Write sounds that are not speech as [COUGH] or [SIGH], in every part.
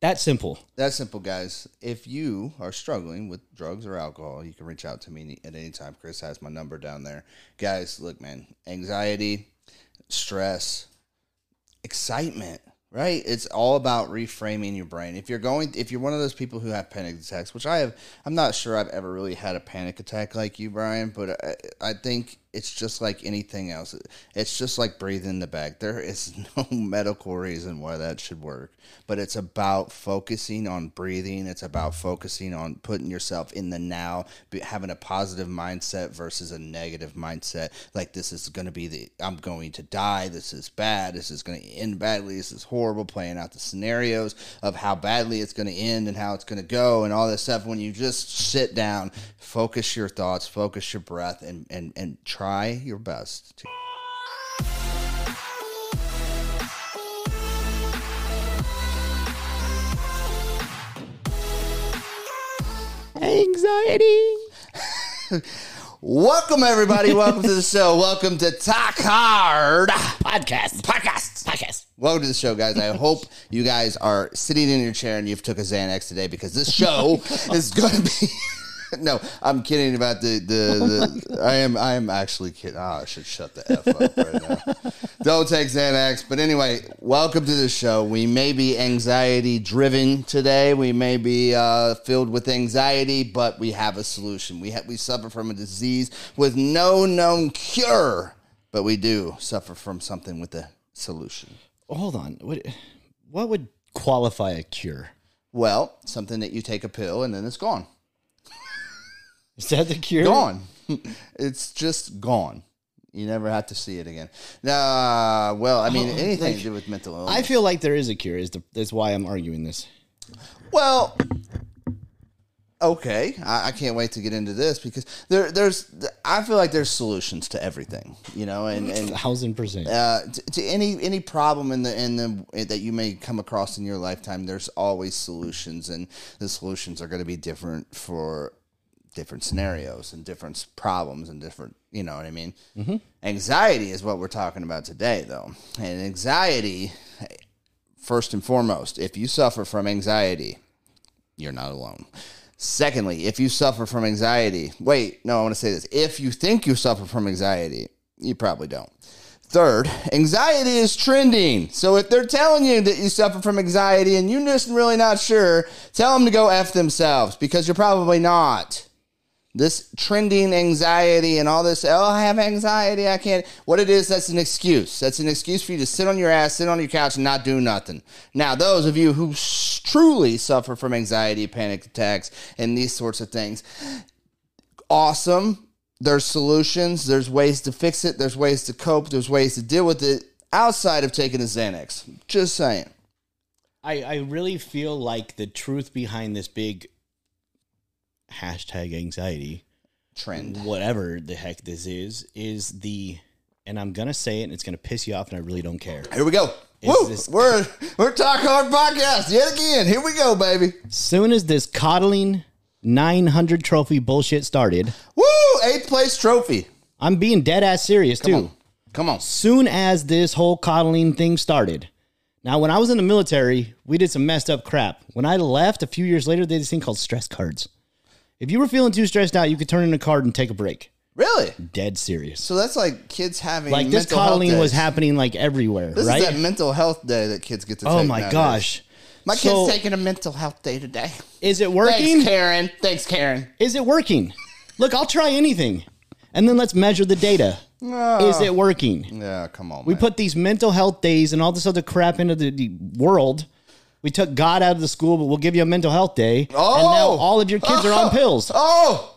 That simple. That simple, guys. If you are struggling with drugs or alcohol, you can reach out to me at any time. Chris has my number down there. Guys, look, man, anxiety, stress, excitement, right? It's all about reframing your brain. If you're going, if you're one of those people who have panic attacks, which I have, I'm not sure I've ever really had a panic attack like you, Brian, but I, I think it's just like anything else. It's just like breathing the bag. There is [LAUGHS] no medical reason why that should work, but it's about focusing on breathing. It's about focusing on putting yourself in the now, having a positive mindset versus a negative mindset. Like this is going to be the I'm going to die. This is bad. This is going to end badly. This is horrible. Horrible, playing out the scenarios of how badly it's going to end and how it's going to go and all this stuff. When you just sit down, focus your thoughts, focus your breath, and and and try your best to. Anxiety. [LAUGHS] Welcome, everybody. Welcome to the show. Welcome to Talk Hard Podcast. Podcast. Podcast. Welcome to the show, guys. I hope you guys are sitting in your chair and you've took a Xanax today because this show [LAUGHS] is going to be. [LAUGHS] no, I'm kidding about the, the, the I am I am actually kidding. Oh, I should shut the f up right now. Don't take Xanax. But anyway, welcome to the show. We may be anxiety driven today. We may be uh, filled with anxiety, but we have a solution. We have we suffer from a disease with no known cure, but we do suffer from something with a solution. Hold on. What what would qualify a cure? Well, something that you take a pill and then it's gone. Is that the cure? Gone. [LAUGHS] it's just gone. You never have to see it again. Nah, well, I mean, Oh, anything like, to do with mental illness. I feel like there is a cure. Is the that's why I'm arguing this. well, okay. I, I can't wait to get into this because there, there's. I feel like there's solutions to everything, you know, and and Thousand percent. uh, to, to any any problem in the in the that you may come across in your lifetime, there's always solutions, and the solutions are going to be different for different scenarios and different problems and different. You know what I mean? Mm-hmm. Anxiety is what we're talking about today, though, and anxiety. First and foremost, if you suffer from anxiety, you're not alone. Secondly, if you suffer from anxiety, wait, no, I want to say this. If you think you suffer from anxiety, you probably don't. Third, anxiety is trending. So if they're telling you that you suffer from anxiety and you're just really not sure, tell them to go F themselves because you're probably not. This trending anxiety and all this, oh, I have anxiety, I can't. What it is, that's an excuse. That's an excuse for you to sit on your ass, sit on your couch, and not do nothing. Now, those of you who truly suffer from anxiety, panic attacks, and these sorts of things, awesome. There's solutions, there's ways to fix it, there's ways to cope, there's ways to deal with it outside of taking a Xanax. Just saying. I, I really feel like the truth behind this big hashtag anxiety, Trend. whatever the heck this is, is the, and I'm gonna say it, and it's gonna piss you off, and I really don't care. Here we go. Is Woo! this- We're we're Talk Hard Podcast yet again. Here we go, baby. Soon as this coddling 900 trophy bullshit started, Woo! Eighth place trophy. I'm being dead ass serious too. Come on. Come on. Soon as this whole coddling thing started. Now, when I was in the military, we did some messed up crap. When I left a few years later, they had this thing called stress cards. If you were feeling too stressed out, you could turn in a card and take a break. Really? Dead serious. So that's like kids having Like this coddling was happening like everywhere, This right? is that mental health day that kids get to oh my nowadays. gosh. My So- kid's taking a mental health day today. Is it Thanks, working? Karen. Thanks, Karen. Is it working? Look, I'll try anything. And then let's measure the data. Ah. Is it working? Yeah, come on. We man. put these mental health days and all this other crap into the, the world. We took God out of the school, but we'll give you a mental health day. And now Oh! all of your kids are on [LAUGHS] oh! pills. Oh,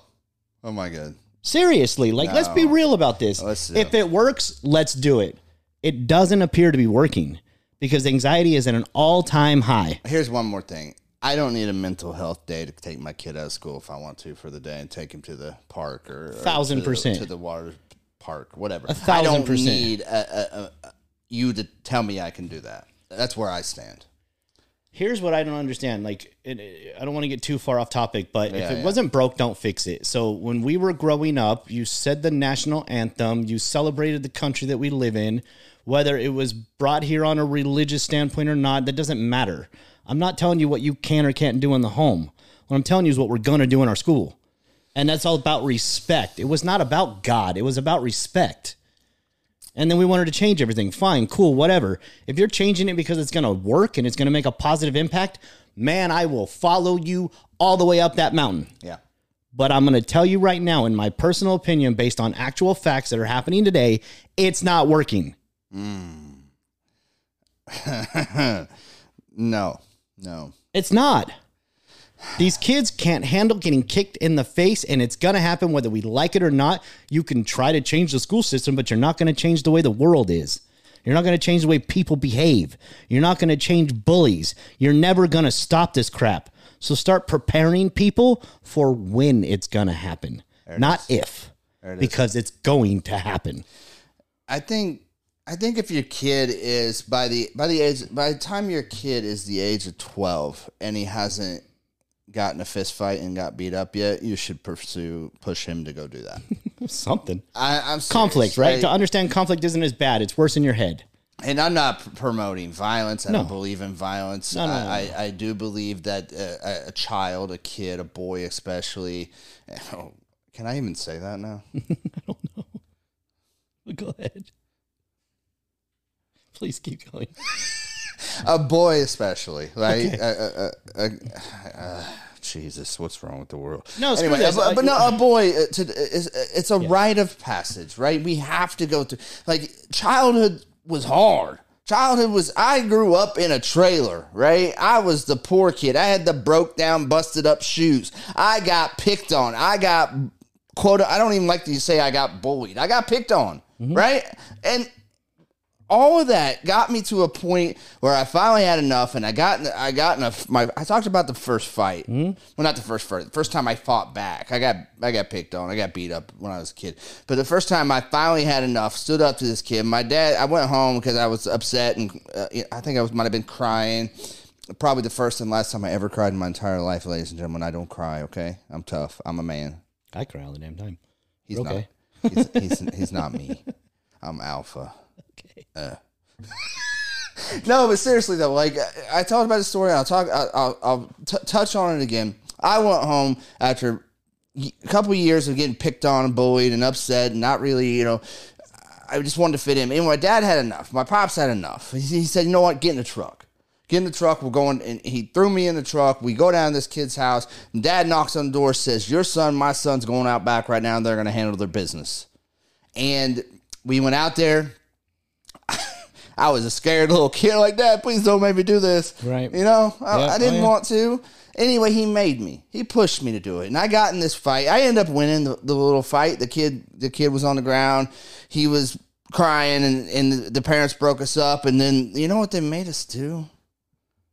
oh my god. Seriously, like let's be real about this. Oh, let's if it works, let's do it. It doesn't appear to be working because anxiety is at an all-time high. Here's one more thing. I don't need a mental health day to take my kid out of school if I want to for the day and take him to the park or, or Thousand to the- percent. to the water park, whatever. A thousand I don't percent. need a, a, a, you to tell me I can do that. That's where I stand. Here's what I don't understand. Like, it, it- uh, I don't want to get too far off topic, but if it yeah. wasn't broke, don't fix it. So when we were growing up, you said the national anthem, you celebrated the country that we live in, whether it was brought here on a religious standpoint or not, that doesn't matter. I'm not telling you what you can or can't do in the home. What I'm telling you is what we're going to do in our school. And that's all about respect. It was not about God, it was about respect. And then we wanted to change everything. Fine, cool, whatever. If you're changing it because it's going to work and it's going to make a positive impact, man, I will follow you all the way up that mountain. Yeah. But I'm going to tell you right now, in my personal opinion, based on actual facts that are happening today, it's not working. Hmm. [LAUGHS] No. No. It's not. These kids can't handle getting kicked in the face, and it's going to happen whether we like it or not. You can try to change the school system, but you're not going to change the way the world is. You're not going to change the way people behave. You're not going to change bullies. You're never going to stop this crap. So start preparing people for when it's going to happen, not if, because it's going to happen. I think I think if your kid is by the by the age by the time your kid is the age of twelve and he hasn't gotten a fist fight and got beat up yet, you should pursue push him to go do that. [LAUGHS] Something. I, I'm serious, Conflict, right? like- To understand conflict isn't as bad. It's worse in your head. and I'm not promoting violence. I No. don't believe in violence. No, no, no, I, I, I do believe that uh, a, a child, a kid, a boy especially. Oh, can I even say that now? [LAUGHS] I don't know. Go ahead. Please keep going. [LAUGHS] a boy especially like uh, uh, uh, uh, jesus what's wrong with the world? No, anyway this. but, but Uh, no a boy uh, to, is, it's a rite of passage right? We have to go through like childhood was hard. Childhood was i grew up in a trailer right? I was the poor kid. I had the broke down busted up shoes. I got picked on. I got quote i don't even like to say i got bullied. I got picked on right? And all of that got me to a point where I finally had enough, and I got I got a my. I talked about the first fight. Well, not the first fight. The first time I fought back, I got I got picked on. I got beat up when I was a kid. But the first time I finally had enough, stood up to this kid. My dad. I went home because I was upset, and uh, I think I was might have been crying. Probably the first and last time I ever cried in my entire life, ladies and gentlemen. I don't cry. Okay, I'm tough. I'm a man. I cry all the damn time. He's Okay. not. He's, he's, [LAUGHS] he's not me. I'm alpha. Okay. Uh. [LAUGHS] No, but seriously though, like I talked about the story, I'll talk. I'll, I'll, t- touch on it again. I went home after a couple of years of getting picked on and bullied and upset, and not really, you know. I just wanted to fit in. And my dad had enough. My pops had enough. He, he said, "You know what? Get in the truck. Get in the truck. We're going." And he threw me in the truck. We go down to this kid's house. And dad knocks on the door, says, "Your son, my son's going out back right now. and They're going to handle their business." And we went out there. [LAUGHS] I was a scared little kid like that. Please don't make me do this. Right. You know, I, Yeah. I didn't Oh, yeah. want to. Anyway, he made me. He pushed me to do it, and I got in this fight. I ended up winning the, the little fight. The kid, the kid was on the ground. He was crying, and and the parents broke us up. And then you know what they made us do?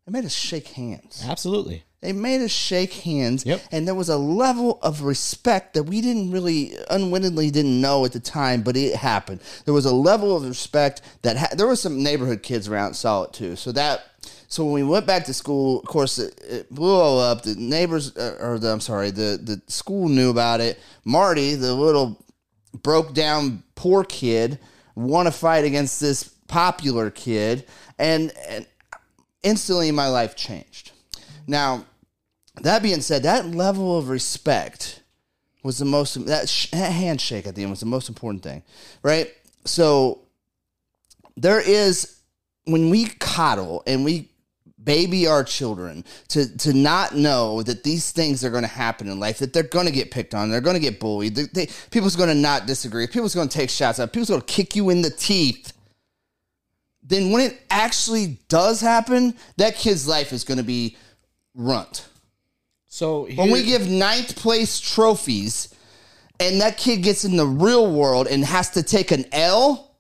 They made us shake hands. Absolutely. They made us shake hands, Yep. and there was a level of respect that we didn't really, unwittingly, didn't know at the time, but it happened. There was a level of respect that ha- there was some neighborhood kids around saw it too. So that, so when we went back to school, of course, it, it blew all up. The neighbors, uh, or the I'm sorry, the the school knew about it. Marty, the little broke down poor kid, won a fight against this popular kid, and and instantly my life changed. Now, that being said, that level of respect was the most that, sh- that handshake at the end was the most important thing, right? So there is when we coddle and we baby our children to to not know that these things are going to happen in life that they're going to get picked on they're going to get bullied they, they, people's going to not disagree people's going to take shots at people's going to kick you in the teeth then when it actually does happen that kid's life is going to be runt So when we give ninth place trophies and that kid gets in the real world and has to take an L,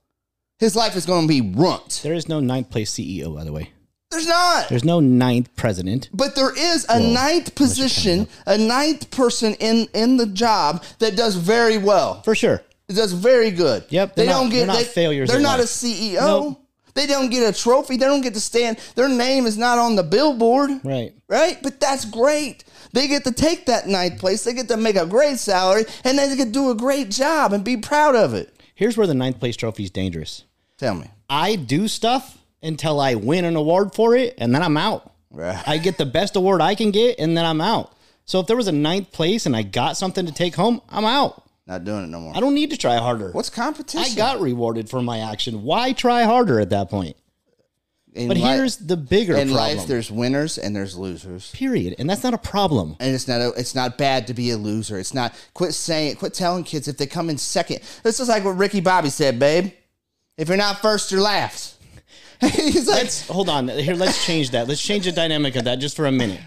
his life is going to be runt. there is no ninth place CEO, by the way. There's not. There's no ninth president. But there is a ninth position, a ninth person in in the job that does very well. For sure. It does very good. Yep, They they're don't get they're not they, failures They're not a. CEO. Nope. They don't get a trophy. They don't get to stand. Their name is not on the billboard. Right. right? But that's great. They get to take that ninth place. They get to make a great salary, and they get to do a great job and be proud of it. Here's where the ninth place trophy is dangerous. Tell me. I do stuff until I win an award for it, and then I'm out. Right. I get the best award I can get, and then I'm out. So if there was a ninth place and I got something to take home, I'm out. Not doing it no more. I don't need to try harder. What's competition? I got rewarded for my action. Why try harder at that point? In But li- here's the bigger in problem. life, there's winners and there's losers. period. And that's not a problem. and it's not a, it's not bad to be a loser. It's not quit saying quit telling kids if they come in second. This is like what Ricky Bobby said, babe. If you're not first, you're last. [LAUGHS] He's like, Let's hold on. Here, let's change that. Let's change the dynamic of that just for a minute.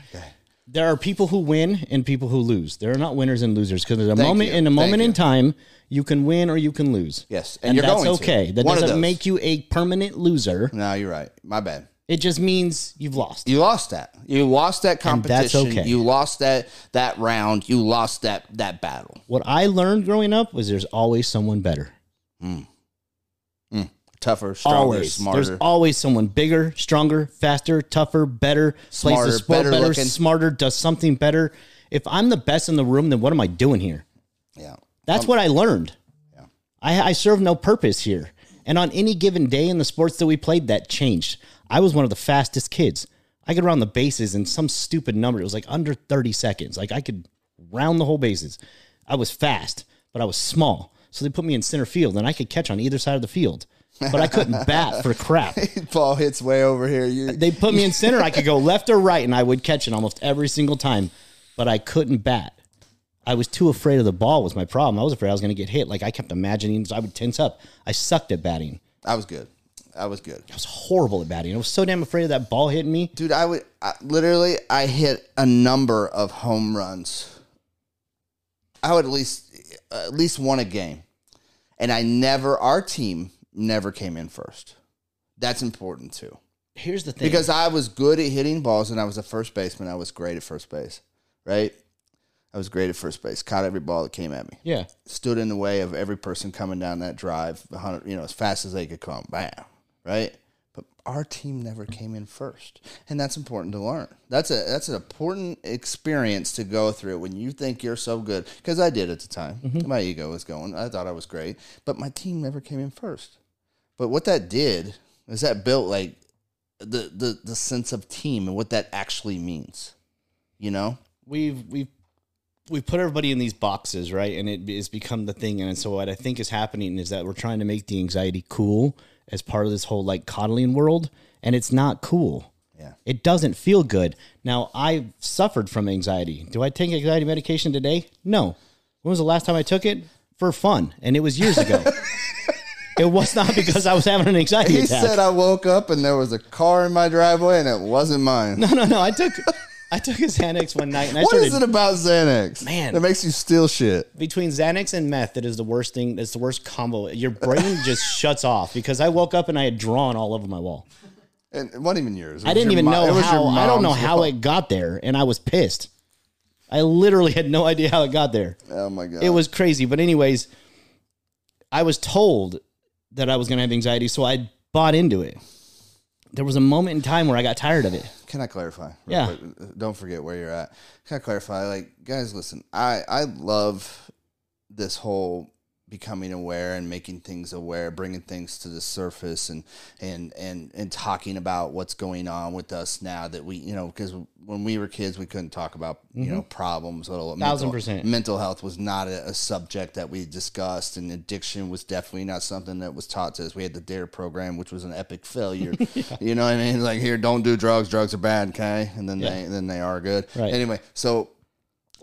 There are people who win and people who lose. There are not winners and losers because there's a Thank moment you. in a Thank moment in you. time you can win or you can lose. Yes, and and, you're that's going to. okay. That One of doesn't those. make you a permanent loser. no, you're right. My bad. It just means you've lost. You lost that. You lost that And that's competition. okay. You lost that that round. You lost that that battle. What I learned growing up was there's always someone better. Hmm. Tougher, stronger, always. smarter. There's always someone bigger, stronger, faster, tougher, better, plays Smarter, the sport better better, looking. smarter, does something better. If I'm the best in the room, then what am I doing here? yeah. That's um, what I learned. I, I serve no purpose here. And on any given day in the sports that we played, that changed. I was one of the fastest kids. I could round the bases in some stupid number. It was like under 30 seconds. Like I could round the whole bases. I was fast, but I was small. So they put me in center field and I could catch on either side of the field. But I couldn't bat for crap. [LAUGHS] Ball hits way over here. You They put me in center. I could go left or right and I would catch it almost every single time. But I couldn't bat. I was too afraid of the ball was my problem. I was afraid I was going to get hit. Like I kept imagining, so I would tense up. I sucked at batting. I was good. I was good. I was horrible at batting. I was so damn afraid of that ball hitting me. Dude, I would I, literally I hit a number of home runs. I would at least at least won a game. And I never our team never came in first. That's important too. Here's the thing. Because I was good at hitting balls and I was a first baseman. I was great at first base. Right? I was great at first base. Caught every ball that came at me. yeah, Stood in the way of every person coming down that drive, you know, as fast as they could come. Bam. Right? But our team never came in first. And that's important to learn. That's a that's an important experience to go through when you think you're so good. Because I did at the time. Mm-hmm. My ego was going. I thought I was great. But my team never came in first. But what that did is that built like the the, the sense of team and what that actually means. You know? we've we've we've put everybody in these boxes, right? And it has become the thing. And so what I think is happening is that we're trying to make the anxiety cool as part of this whole like coddling world, and it's not cool. Yeah. It doesn't feel good. Now, I suffered from anxiety. Do I take anxiety medication today? No. When was the last time I took it? For fun. And it was years ago. [LAUGHS] it was not [LAUGHS] because I was having an anxiety He attack. said I woke up and there was a car in my driveway and it wasn't mine. no, no, no. I took [LAUGHS] I took a Xanax one night and I What started is it about Xanax? Man. That makes you steal shit. between Xanax and meth, that is the worst thing. That's the worst combo. Your brain [LAUGHS] just shuts off because I woke up and I had drawn all over my wall. And it wasn't even yours. It I was didn't your even mo- know it was your how. I don't know mom's how fault. it got there, and I was pissed. I literally had no idea how it got there. Oh my god. It was crazy. But anyways, I was told that I was going to have anxiety, so I bought into it. There was a moment in time where I got tired of it. Can I clarify? Yeah. quick? Don't forget where you're at. Can I clarify? Like, guys, listen. I I love this whole becoming aware and making things aware, bringing things to the surface, and and and and talking about what's going on with us now that we, you know, because when we were kids, we couldn't talk about you know problems. Little Mm-hmm. Thousand mental, percent. mental health was not a, a subject that we discussed, and addiction was definitely not something that was taught to us. We had the Dare program, which was an epic failure. [LAUGHS] You know what I mean? Like here, don't do drugs. Drugs are bad. Okay, and then they then they are good. Right. Anyway, so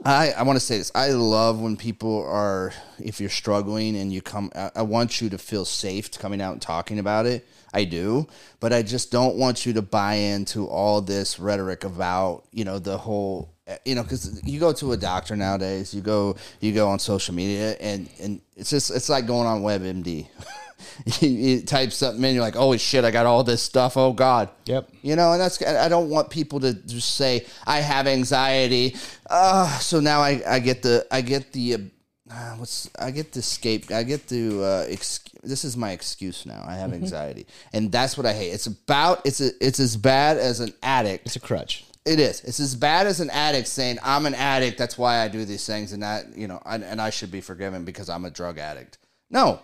I, I want to say this. I love when people are, if you're struggling and you come, I, I want you to feel safe to coming out and talking about it. I do, but I just don't want you to buy into all this rhetoric about, you know, the whole, you know, because you go to a doctor nowadays, you go, you go on social media, and and it's just, it's like going on WebMD. [LAUGHS] [LAUGHS] you, you type something in, you're like, oh shit, I got all this stuff. Oh God. Yep. You know, and that's I don't want people to just say I have anxiety. Uh, so now I, I get the I get the uh, what's I get the escape I get to uh, ex- this is my excuse now. I have anxiety, and that's what I hate. It's about it's a, it's as bad as an addict. It's a crutch. It is. It's as bad as an addict saying I'm an addict. That's why I do these things, and that you know, I, and I should be forgiven because I'm a drug addict. No,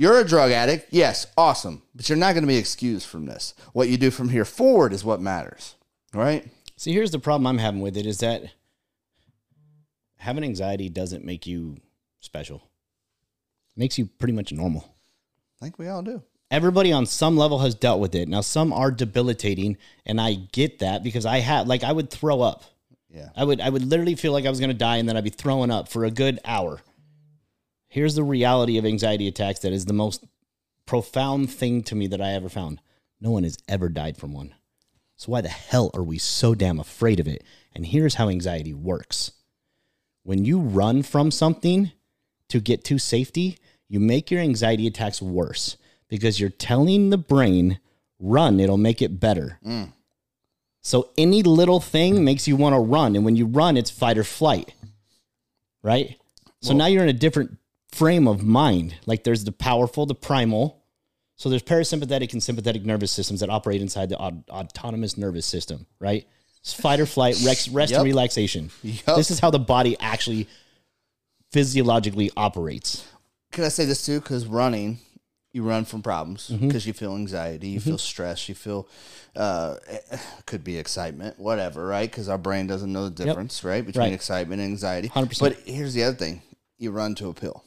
you're a drug addict. Yes, awesome, but you're not going to be excused from this. What you do from here forward is what matters. Right? See, here's the problem I'm having with it is that having anxiety doesn't make you special. It makes you pretty much normal. I think we all do. Everybody on some level has dealt with it. Now some are debilitating and I get that because I have like I would throw up. Yeah. I would I would literally feel like I was going to die and then I'd be throwing up for a good hour. Here's the reality of anxiety attacks that is the most profound thing to me that I ever found. No one has ever died from one. So why the hell are we so damn afraid of it? And here's how anxiety works. When you run from something to get to safety, you make your anxiety attacks worse because you're telling the brain, run, it'll make it better. Mm. So any little thing makes you want to run. And when you run, it's fight or flight. Right? So now you're in a different frame of mind. Like there's the powerful, the primal. So there's parasympathetic and sympathetic nervous systems that operate inside the aut- autonomous nervous system, right? It's fight or flight, [LAUGHS] rest, rest Yep. and relaxation. Yep. This is how the body actually physiologically operates. Can I say this too? Because running, you run from problems Mm-hmm. because you feel anxiety, you feel stress, you feel uh, eh, could be excitement, whatever, right? Because our brain doesn't know the difference, right, between Right. excitement and anxiety. 100%. But here's the other thing: you run to a pill,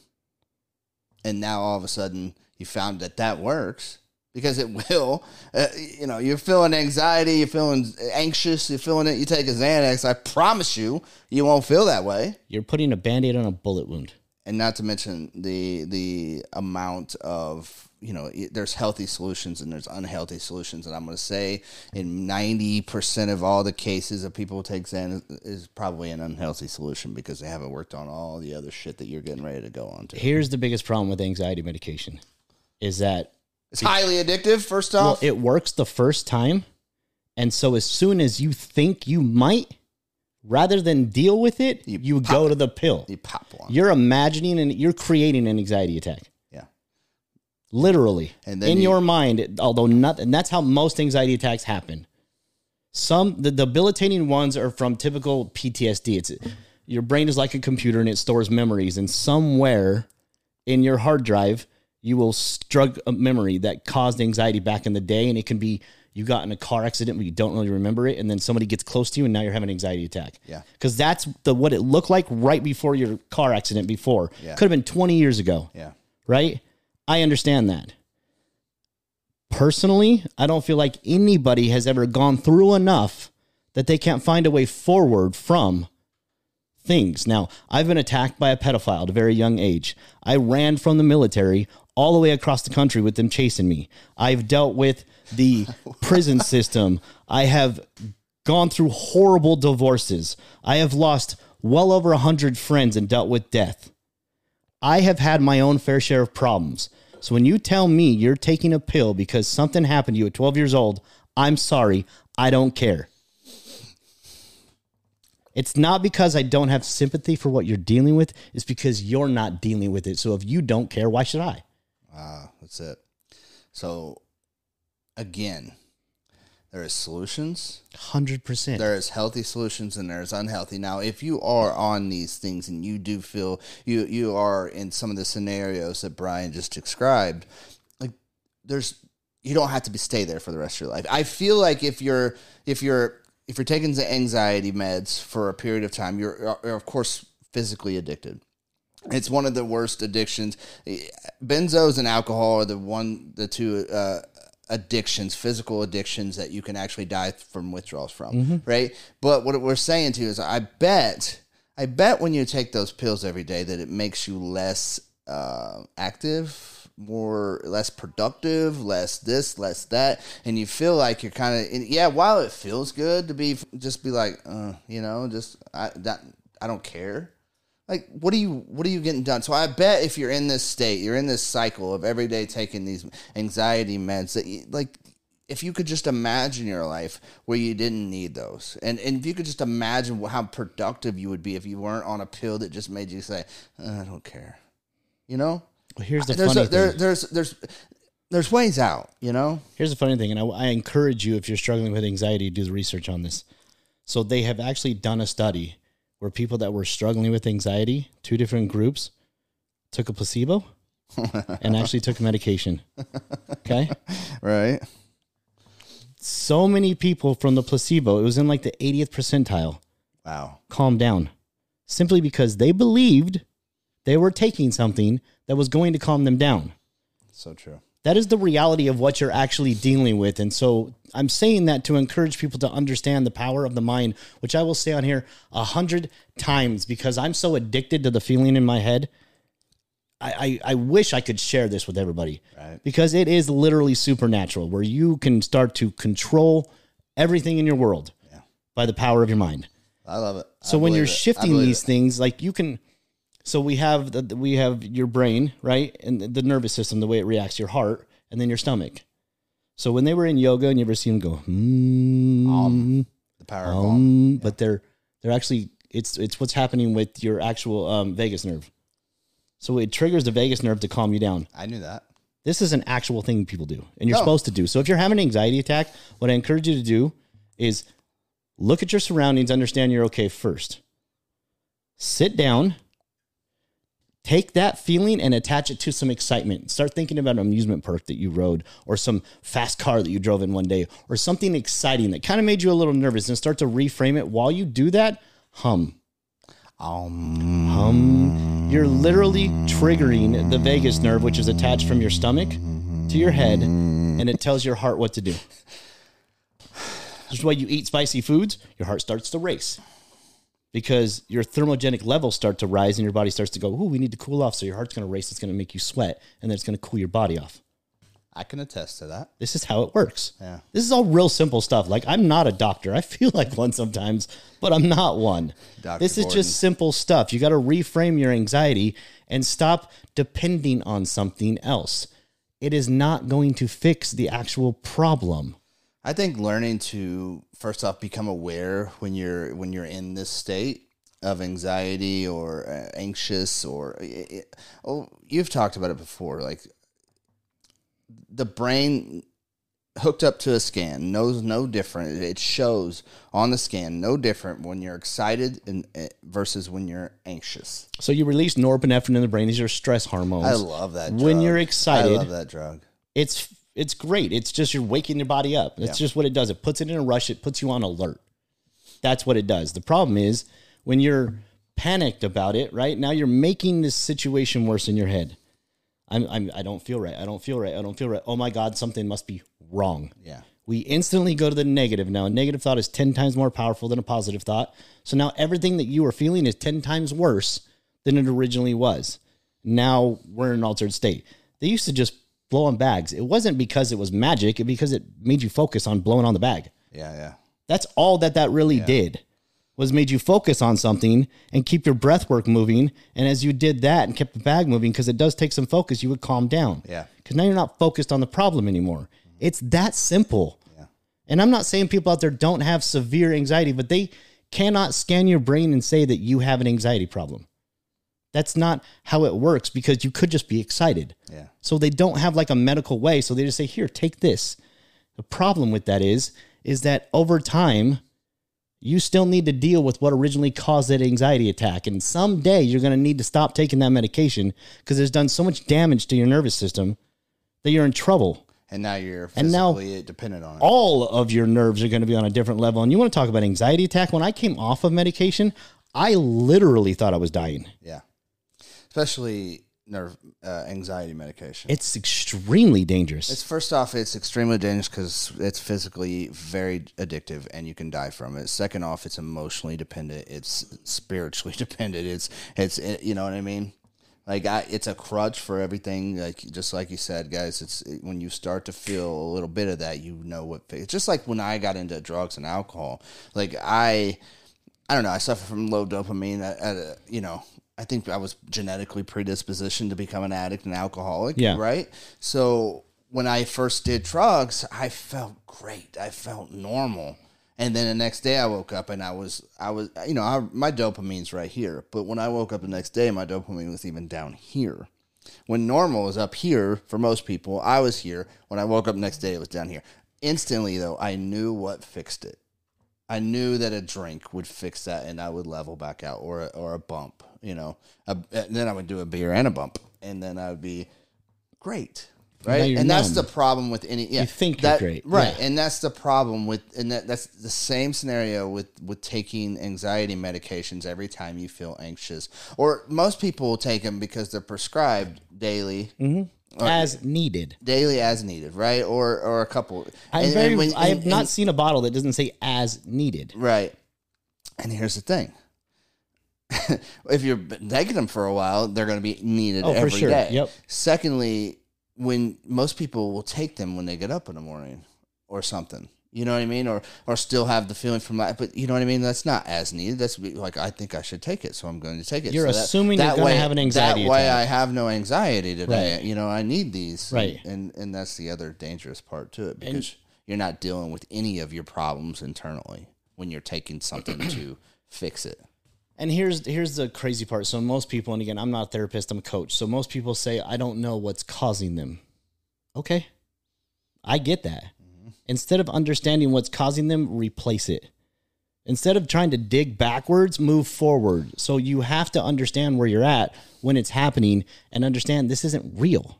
and now all of a sudden you found that that works because it [LAUGHS] will. Uh, you know, you're feeling anxiety, you're feeling anxious, you're feeling it. You take a Xanax. I promise you, you won't feel that way You're putting a band-aid on a bullet wound. and not to mention the the amount of you know there's healthy solutions and there's unhealthy solutions and i'm going to say in 90% of all the cases of people who take Xanax is probably an unhealthy solution because they haven't worked on all the other shit that you're getting ready to go on to Here's the biggest problem with anxiety medication is that it's highly addictive first well, off it works the first time. And so as soon as you think you might, rather than deal with it, You you, go to the pill. you pop one You're imagining and you're creating an anxiety attack. Literally. And in you- your mind, although not and that's how most anxiety attacks happen. Some the debilitating ones are from typical PTSD. It's your brain is like a computer and it stores memories and somewhere in your hard drive you will strug a memory that caused anxiety back in the day and it can be you got in a car accident but you don't really remember it and then somebody gets close to you and now you're having an anxiety attack Yeah. because that's the what it looked like right before your car accident before Yeah. could have been 20 years ago yeah right? I understand that. Personally, I don't feel like anybody has ever gone through enough that they can't find a way forward from things. Now, I've been attacked by a pedophile at a very young age. I ran from the military all the way across the country with them chasing me. I've dealt with the [LAUGHS] prison system. I have gone through horrible divorces. I have lost well over a hundred friends and dealt with death. I have had my own fair share of problems. So when you tell me you're taking a pill because something happened to you at 12 years old, I'm sorry. I don't care. It's not because I don't have sympathy for what you're dealing with. It's because you're not dealing with it. So if you don't care, why should I? Ah, that's it so again there is solutions 100%. there's healthy solutions and there's unhealthy now if you are on these things and you do feel you you are in some of the scenarios that brian just described like there's you don't have to be stay there for the rest of your life i feel like if you're if you're if you're taking the anxiety meds for a period of time you're, you're of course physically addicted it's one of the worst addictions. Benzos and alcohol are the one, the two uh, addictions, physical addictions that you can actually die from withdrawals from, right? But what we're saying to you is, I bet, I bet when you take those pills every day, that it makes you less uh, active, more less productive, less this, less that, and you feel like you're kind of, yeah. While it feels good to be, just be like, uh, you know, just I that I don't care like what are you what are you getting done? So i bet if you're in this state you're in this cycle of every day taking these anxiety meds that you, like if you could just imagine your life where you didn't need those. And and if you could just imagine how productive you would be if you weren't on a pill that just made you say "Uh, i don't care. You know? Well, here's the there's funny a, there, thing. there's there's there's ways out you know? Here's the funny thing, and I, I encourage you if you're struggling with anxiety, do the research on this. So they have actually done a study where people that were struggling with anxiety, two different groups, took a placebo [LAUGHS] and actually took medication. Okay, [LAUGHS] right so many people from the placebo, it was in like the 80th percentile, Wow. calmed down simply because they believed they were taking something that was going to calm them down. So true. That is the reality of what you're actually dealing with. And so I'm saying that to encourage people to understand the power of the mind, which I will say on here a hundred times because I'm so addicted to the feeling in my head. I, I, I wish I could share this with everybody Right. because it is literally supernatural where you can start to control everything in your world Yeah. by the power of your mind. I love it. So I when you're. Shifting these it. things, like you can, so we have the we have your brain, right, and the nervous system, the way it reacts, your heart, and then your stomach. So when they were in yoga, and you ever see them go, hmm, the power of all. um, but they're they're actually it's it's what's happening with your actual um, vagus nerve. So it triggers the vagus nerve to calm you down. I knew that. This is an actual thing people do, and you're No. supposed to do. So if you're having an anxiety attack, what I encourage you to do is look at your surroundings, understand you're okay first. Sit down, take that feeling and attach it to some excitement. Start thinking about an amusement park that you rode, or some fast car that you drove in one day, or something exciting that kind of made you a little nervous, and start to reframe it. While you do that, hum. Um, Hum. You're literally triggering the vagus nerve, which is attached from your stomach to your head, and it tells your heart what to do. This is why you eat spicy foods, your heart starts to race because your thermogenic levels start to rise and your body starts to go, Ooh, we need to cool off. So your heart's going to race, it's going to make you sweat, and then it's going to cool your body off. I can attest to that. This is how it works. Yeah. This is all real simple stuff. Like I'm not a doctor. I [LAUGHS] feel like one sometimes, but I'm not one. Dr. This is just simple stuff. You got to reframe your anxiety and stop depending on something else. It is not going to fix the actual problem. I think learning to first off become aware when you're when you're in this state of anxiety or uh, anxious or it, oh you've talked about it before like the brain hooked up to a scan knows no different it shows on the scan no different when you're excited and uh, versus when you're anxious So you release norepinephrine in the brain. These are stress hormones. i love that When you're excited- i love that drug it's it's great. It's just you're waking your body up. That's Yeah. just what it does. It puts it in a rush. It puts you on alert. That's what it does. The problem is when you're panicked about it, right? Now you're making this situation worse in your head. I'm, I'm I don't feel right. I don't feel right. I don't feel right. Oh my God, something must be wrong. yeah We instantly go to the negative. Now, a negative thought is 10 times more powerful than a positive thought. So now everything that you are feeling is 10 times worse than it originally was. Now we're in an altered state. They used to just blow on bags. It wasn't because it was magic, it because it made you focus on blowing on the bag. yeah yeah That's all that that really did was made you focus on something and keep your breath work moving. And as you did that and kept the bag moving, because it does take some focus, you would calm down. Yeah. Because now you're not focused on the problem anymore. It's that simple. Yeah. And I'm not saying people out there don't have severe anxiety, but they cannot scan your brain and say that you have an anxiety problem. That's not how it works because you could just be excited. yeah So they don't have like a medical way. So they just say, here, take this. The problem with that is, is that over time, you still need to deal with what originally caused that anxiety attack. And someday you're going to need to stop taking that medication because it's done so much damage to your nervous system that you're in trouble. and now you're And now- dependent on it All of your nerves are going to be on a different level. And you want to talk about anxiety attack? When I came off of medication, I literally thought I was dying. Yeah, especially nerve uh, anxiety medication. It's extremely dangerous. It's first off, it's extremely dangerous because it's physically very addictive, and you can die from it. Second off, it's emotionally dependent. It's spiritually [LAUGHS] dependent. It's it's it, you know what I mean. Like I, it's a crutch for everything. Like just like you said, guys. It's it, when you start to feel a little bit of that, you know what. It's just like when I got into drugs and alcohol. Like I, I don't know. I suffer from low dopamine. At, at a, you know, I think I was genetically predispositioned to become an addict and alcoholic. Yeah. Right. So when I first did drugs, I felt great. I felt normal. And then the next day I woke up and I was, I was, you know, I, my dopamine's right here. But when I woke up the next day, my dopamine was even down here. When normal is up here for most people, I was here. When I woke up next day, it was down here. Instantly, though, I knew what fixed it. I knew that a drink would fix that, and I would level back out, or a, or a bump. You know, a, and then I would do a beer and a bump, and then I would be great. right? And that's the problem with any. Yeah, You think you're great. right? Yeah. And that's the problem with, and that, that's the same scenario with with taking anxiety medications every time you feel anxious, or most people will take them because they're prescribed daily. Mm-hmm. as needed. Daily as needed, right? Or or a couple. I'm And- very, and when- I have not and- seen a bottle that doesn't say as needed. Right. And here's the thing. [LAUGHS] if you're taking them for a while, they're going to be needed Oh, every day. sure. Yep. Secondly, when most people will take them when they get up in the morning or something. You know what I mean? Or or still have the feeling from that, but you know what I mean. That's not as needed. That's like I think I should take it, so I'm going to take it. You're So that- assuming you're that gonna way- have an anxiety That way, attack. I have no anxiety today. Right. You know, I need these. Right. and and that's the other dangerous part to it because you're not dealing with any of your problems internally when you're taking something to fix it. And here's here's the crazy part. So most people, and again, I'm not a therapist, I'm a coach. So most people say, I don't know what's causing them. Okay. I get that. Mm-hmm. Instead of understanding what's causing them, replace it. Instead of trying to dig backwards, move forward. So you have to understand where you're at when it's happening and understand this isn't real.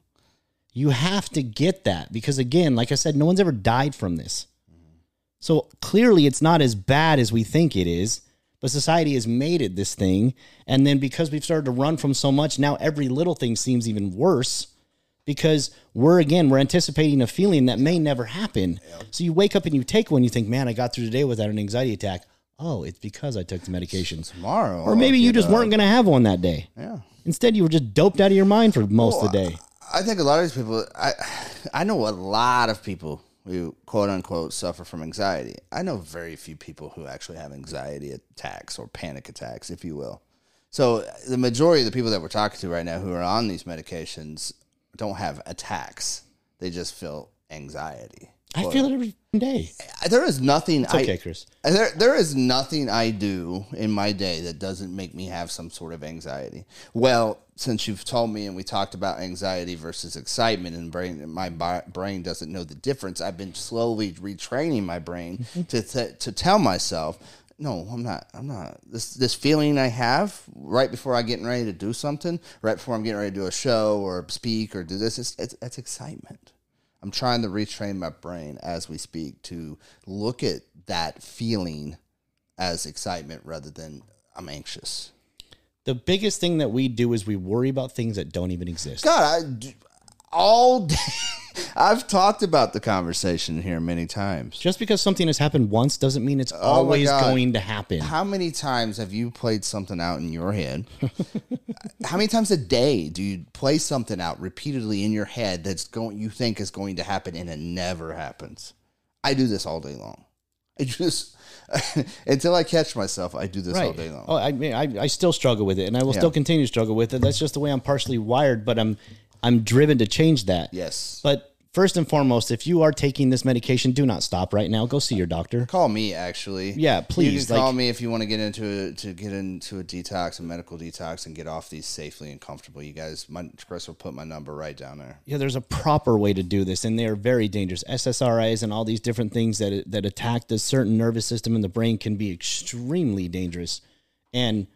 You have to get that because, again, like I said, no one's ever died from this. Mm-hmm. So clearly, it's not as bad as we think it is, but society has made it this thing. And then because we've started to run from so much, now every little thing seems even worse because we're, again, we're anticipating a feeling that may never happen. So you wake up and you take one, you think, man, I got through today without an anxiety attack. Oh, it's because I took the medication Tomorrow, Or maybe you just weren't going to have one that day. Yeah. Instead, you were just doped out of your mind for most of the day. I think a lot of these people. I [SIGHS] I know a lot of people who quote unquote suffer from anxiety. I know very few people who actually have anxiety attacks or panic attacks, if you will. So the majority of the people that we're talking to right now who are on these medications don't have attacks. They just feel anxiety. I feel it every day. There is nothing. It's I, okay, Chris. there, there is nothing I do in my day that doesn't make me have some sort of anxiety. Well, since you've told me and we talked about anxiety versus excitement, and brain, my brain doesn't know the difference. I've been slowly retraining my brain mm-hmm. to th- to tell myself, no, I'm not. I'm not. This this feeling I have right before I'm getting ready to do something, right before I'm getting ready to do a show or speak or do this, it's, it's, it's excitement. I'm trying to retrain my brain as we speak to look at that feeling as excitement rather than I'm anxious. The biggest thing that we do is we worry about things that don't even exist. God, I all day. [LAUGHS] I've talked about the conversation here many times. Just because something has happened once doesn't mean it's oh my always going to happen. How many times have you played something out in your head? [LAUGHS] How many times a day do you play something out repeatedly in your head that's going you think is going to happen and it never happens? I do this all day long. I just [LAUGHS] until I catch myself, I do this all day long. Oh, I mean, I, I still struggle with it, and I will still continue to struggle with it. That's just the way I'm partially wired, but I'm I'm driven to change that. Yes. But first and foremost, if you are taking this medication, do not stop right now. Go see your doctor. Call me actually. Yeah, please, You can call me if you want to get into to get into a detox, a medical detox, and get off these safely and comfortable. You guys, my Chris will put my number right down there. Yeah, there's a proper way to do this, and they are very dangerous. SSRIs and all these different things that that attack the certain nervous system in the brain can be extremely dangerous and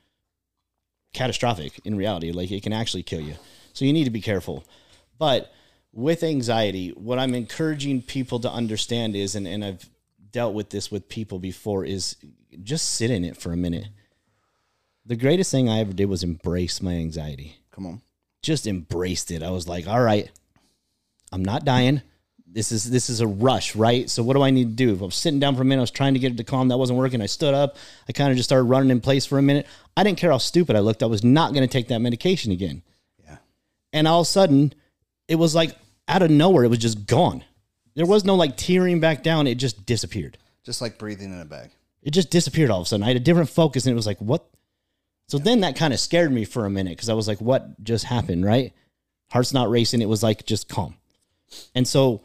catastrophic in reality. Like it can actually kill you. So you need to be careful. But with anxiety, what I'm encouraging people to understand is, and, and I've dealt with this with people before, is just sit in it for a minute. The greatest thing I ever did was embrace my anxiety Come on. just embraced it. I was like, all right, I'm not dying. This is this is a rush, right? So what do I need to do? If I'm sitting down for a minute, I was trying to get it to calm, that wasn't working. I stood up. I kind of just started running in place for a minute. I didn't care how stupid I looked. I was not going to take that medication again. Yeah. And all of a sudden, it was like out of nowhere, it was just gone. There was no like tearing back down. It just disappeared. Just like breathing in a bag. It just disappeared all of a sudden. I had a different focus, and it was like, what? So then that kind of scared me for a minute because I was like, what just happened, right? Heart's not racing. It was like just calm. And so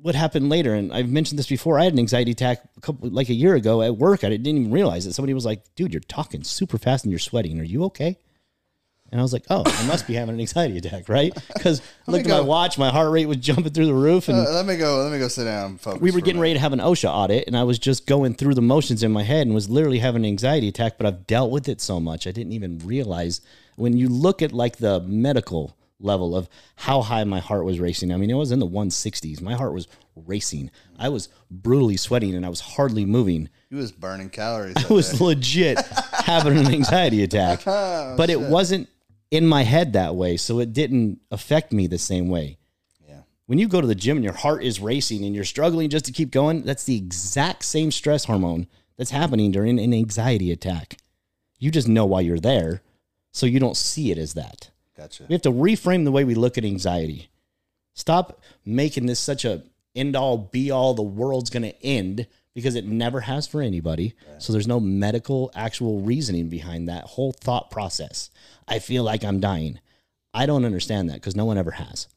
what happened later, and I've mentioned this before, I had an anxiety attack a couple like a year ago at work. I didn't even realize it. Somebody was like, dude, you're talking super fast and you're sweating. Are you okay? And I was like, oh, I must be having an anxiety attack, right? [LAUGHS] Because I looked at my watch, my heart rate was jumping through the roof, and Uh, let me go. Let me go sit down. Focus we were getting ready to have an OSHA audit, and I was just going through the motions in my head and was literally having an anxiety attack. But I've dealt with it so much, I didn't even realize. When you look at like the medical level of how high my heart was racing. I mean, it was in the 160s. My heart was racing. I was brutally sweating and I was hardly moving. He was burning calories. [LAUGHS] I was legit [LAUGHS] having an anxiety attack. but it wasn't in my head that way, so it didn't affect me the same way. Yeah. When you go to the gym and your heart is racing and you're struggling just to keep going, that's the exact same stress hormone that's happening during an anxiety attack. You just know why you're there, so you don't see it as that. Gotcha. We have to reframe the way we look at anxiety. Stop making this such a end all be all the world's going to end because it never has for anybody. So there's no medical actual reasoning behind that whole thought process. I feel like I'm dying. I don't understand that because no one ever has.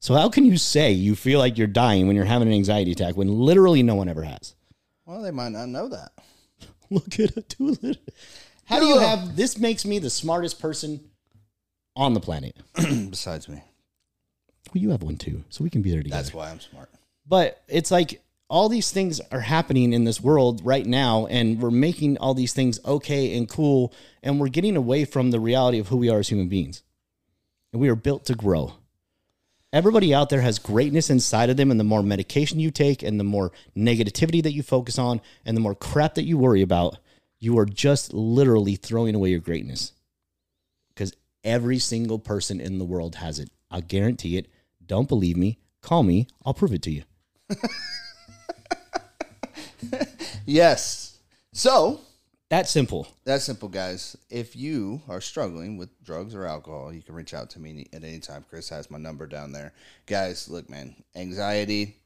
So how can you say you feel like you're dying when you're having an anxiety attack when literally no one ever has? Well, they might not know that. [LAUGHS] Look at do it. How do you have this makes me the smartest person on the planet. [CLEARS THROAT] Besides me. Well, you have one too, so we can be there together. That's why I'm smart. But it's like all these things are happening in this world right now, and we're making all these things okay and cool, and we're getting away from the reality of who we are as human beings. And we are built to grow. Everybody out there has greatness inside of them, and the more medication you take, and the more negativity that you focus on, and the more crap that you worry about, you are just literally throwing away your greatness. Because every single person in the world has it. I guarantee it. Don't believe me? Call me. I'll prove it to you. [LAUGHS] [LAUGHS] Yes. So That simple. that's simple, guys. If you are struggling with drugs or alcohol, you can reach out to me at any time. Chris has my number down there. Guys, look, man, anxiety,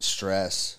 stress,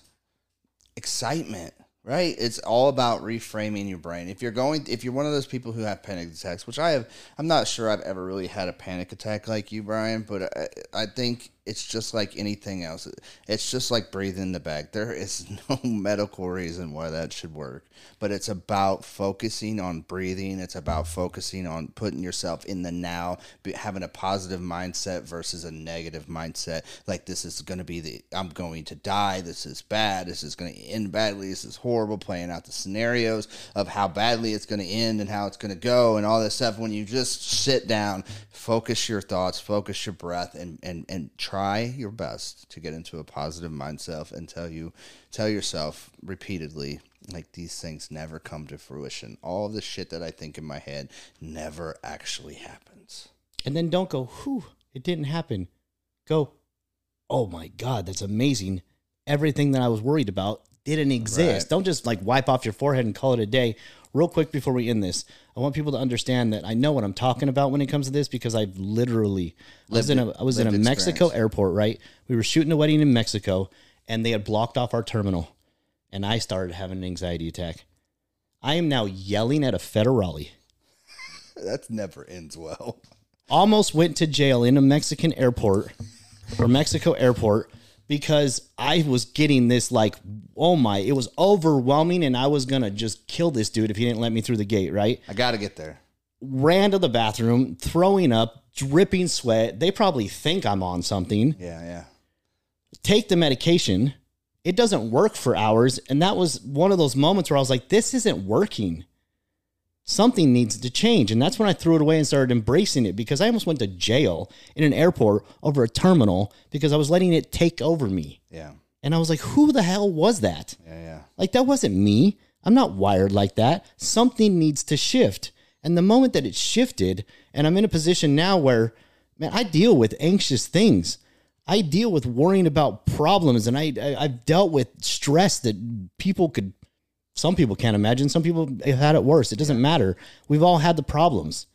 excitement, right? It's all about reframing your brain. If you're going, if you're one of those people who have panic attacks, which I have, I'm not sure I've ever really had a panic attack like you, Brian, but I, I think it's just like anything else. It's just like breathing the bag. There is [LAUGHS] no medical reason why that should work, but it's about focusing on breathing. It's about focusing on putting yourself in the now, having a positive mindset versus a negative mindset. Like this is going to be the I'm going to die. This is bad. This is going to end badly. This is horrible. Playing out the scenarios of how badly it's going to end and how it's going to go and all this stuff. When you just sit down, focus your thoughts, focus your breath, and and and try your best to get into a positive mindset and tell you tell yourself repeatedly like these things never come to fruition. All the shit that I think in my head never actually happens. And then don't go, whew, it didn't happen. Go, oh my God, that's amazing. Everything that I was worried about didn't exist. Right. Don't just like wipe off your forehead and call it a day. Real quick before we end this, I want people to understand that I know what I'm talking about when it comes to this because I've literally I was in a I was in a Mexico experience. airport, right? We were shooting a wedding in Mexico and they had blocked off our terminal and I started having an anxiety attack. I am now yelling at a federale. [LAUGHS] That never ends well. almost went to jail in a Mexican airport or Mexico airport because I was getting this like, oh my, it was overwhelming and I was gonna just kill this dude if he didn't let me through the gate, right? I got to get there. Ran to the bathroom, throwing up, dripping sweat. They probably think I'm on something. Yeah, yeah. Take the medication. It doesn't work for hours. And that was one of those moments where I was like, this isn't working. Something needs to change. And that's when I threw it away and started embracing it because I almost went to jail in an airport over a terminal because I was letting it take over me. Yeah. And I was like, who the hell was that? Yeah, yeah. Like, that wasn't me. I'm not wired like that. Something needs to shift. And the moment that it shifted, and I'm in a position now where, man, I deal with anxious things. I deal with worrying about problems, and I, I I've dealt with stress that people could, some people can't imagine. Some people have had it worse. It doesn't matter. We've all had the problems.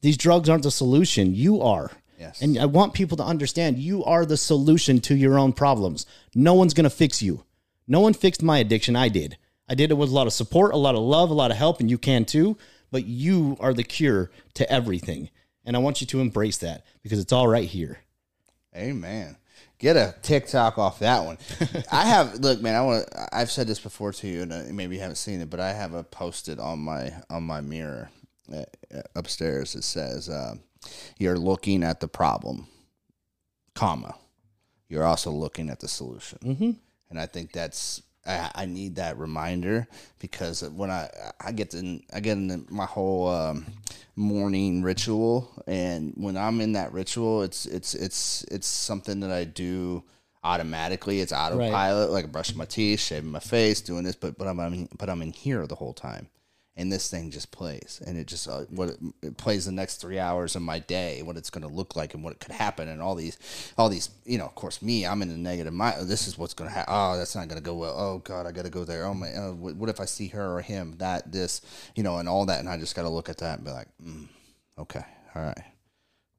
These drugs aren't the solution. You are. Yes. And I want people to understand you are the solution to your own problems. No one's going to fix you. No one fixed my addiction. I did. I did it with a lot of support, a lot of love, a lot of help, and you can too. But you are the cure to everything. And I want you to embrace that because it's all right here. Amen. Get a TikTok off that one. [LAUGHS] I have look, man. I want. to I've said this before to you, and uh, maybe you haven't seen it, but I have a posted on my on my mirror uh, uh, upstairs. It says, uh, "You're looking at the problem, comma. You're also looking at the solution." Mm-hmm. And I think that's I, I need that reminder because when I I get in I get in my whole um, morning ritual, and when I'm in that ritual, it's it's it's it's something that I do automatically. It's autopilot, like brushing my teeth, shaving my face, doing this, but but I'm, I'm but I'm in here the whole time, and this thing just plays, and it just uh, what it, it plays the next three hours of my day, what it's going to look like, and what it could happen, and all these all these you know, of course, me, I'm in a negative mind. This is what's going to happen. Oh, that's not going to go well. Oh God, I got to go there. Oh my, uh, what, what if I see her or him? That this, you know, and all that, and I just got to look at that and be like, mm, okay, all right.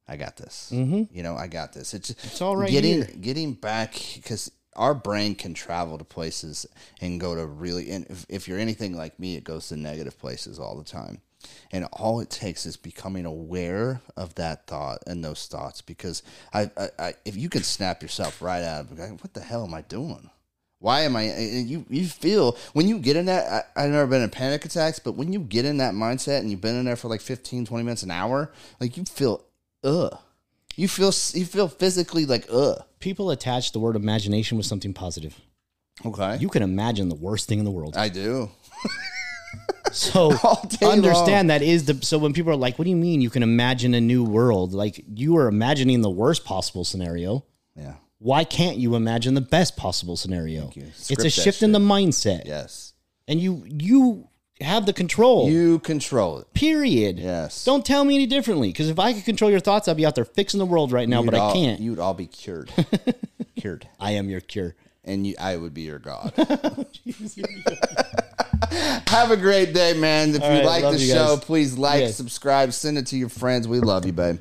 I got this. Mm-hmm. You know, I got this. It's, it's all right Getting here. getting back because our brain can travel to places and go to really. And if, if you're anything like me, it goes to negative places all the time. And all it takes is becoming aware of that thought and those thoughts. Because I, I, I if you can snap yourself right out of it, what the hell am I doing? Why am I? You you feel when you get in that. I, I've never been in panic attacks, but when you get in that mindset and you've been in there for like 15, 20 minutes, an hour, like you feel ugh. You feel you feel physically like ugh. People attach the word imagination with something positive. Okay, You can imagine the worst thing in the world. I do. [LAUGHS] So [LAUGHS] understand that is the so when people are like, "What do you mean you can imagine a new world?" Like you are imagining the worst possible scenario. Yeah. Why can't you imagine the best possible scenario? It's a shift in the mindset, Yes. and you you have the control. You control it. period. Yes. Don't tell me any differently. Because if I could control your thoughts, I'd be out there fixing the world right now. You'd but I can't. You'd all be cured. [LAUGHS] cured. I am your cure. And you, I would be your god. [LAUGHS] Have a great day, man. If All you right, like the show, please like, Yes. subscribe, send it to your friends. We love you, babe.